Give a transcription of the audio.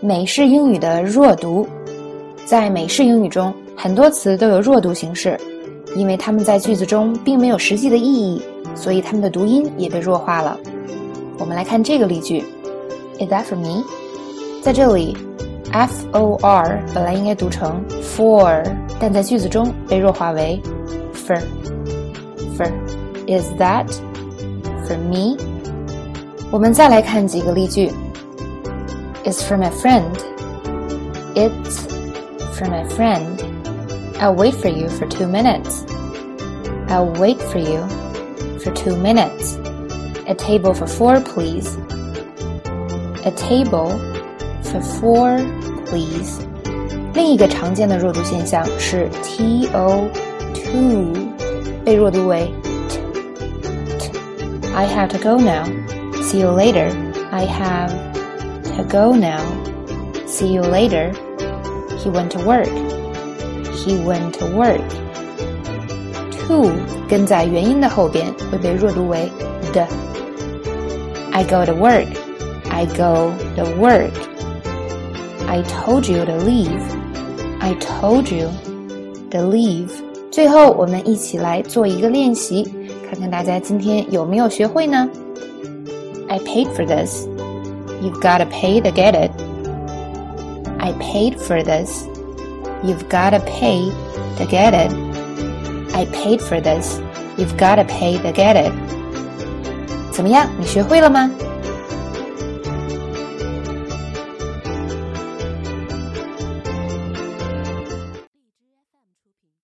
美式英语的弱读。在美式英语中，很多词都有弱读形式，因为它们在句子中并没有实际的意义，所以它们的读音也被弱化了。我们来看这个例句：Is that for me？在这里，f o r 本来应该读成 for，但在句子中被弱化为 for。for Is that for me？我们再来看几个例句 ：It's for my friend. It's for my friend. I'll wait for you for two minutes. I'll wait for you for two minutes. A table for four, please. A table for four, please. 另一个常见的弱读现象是 t o two 被弱读为 t t. I have to go now. See you later. I have to go now. See you later. He went to work. He went to work. To 跟在元音的后边会被弱读为的。I go to work. I go to work. I told you to leave. I told you to leave. 最后，我们一起来做一个练习，看看大家今天有没有学会呢？I paid for this. You've got to pay to get it. I paid for this. You've gotta pay to get it. I paid for this. You've gotta pay to get it. 怎么样？你学会了吗？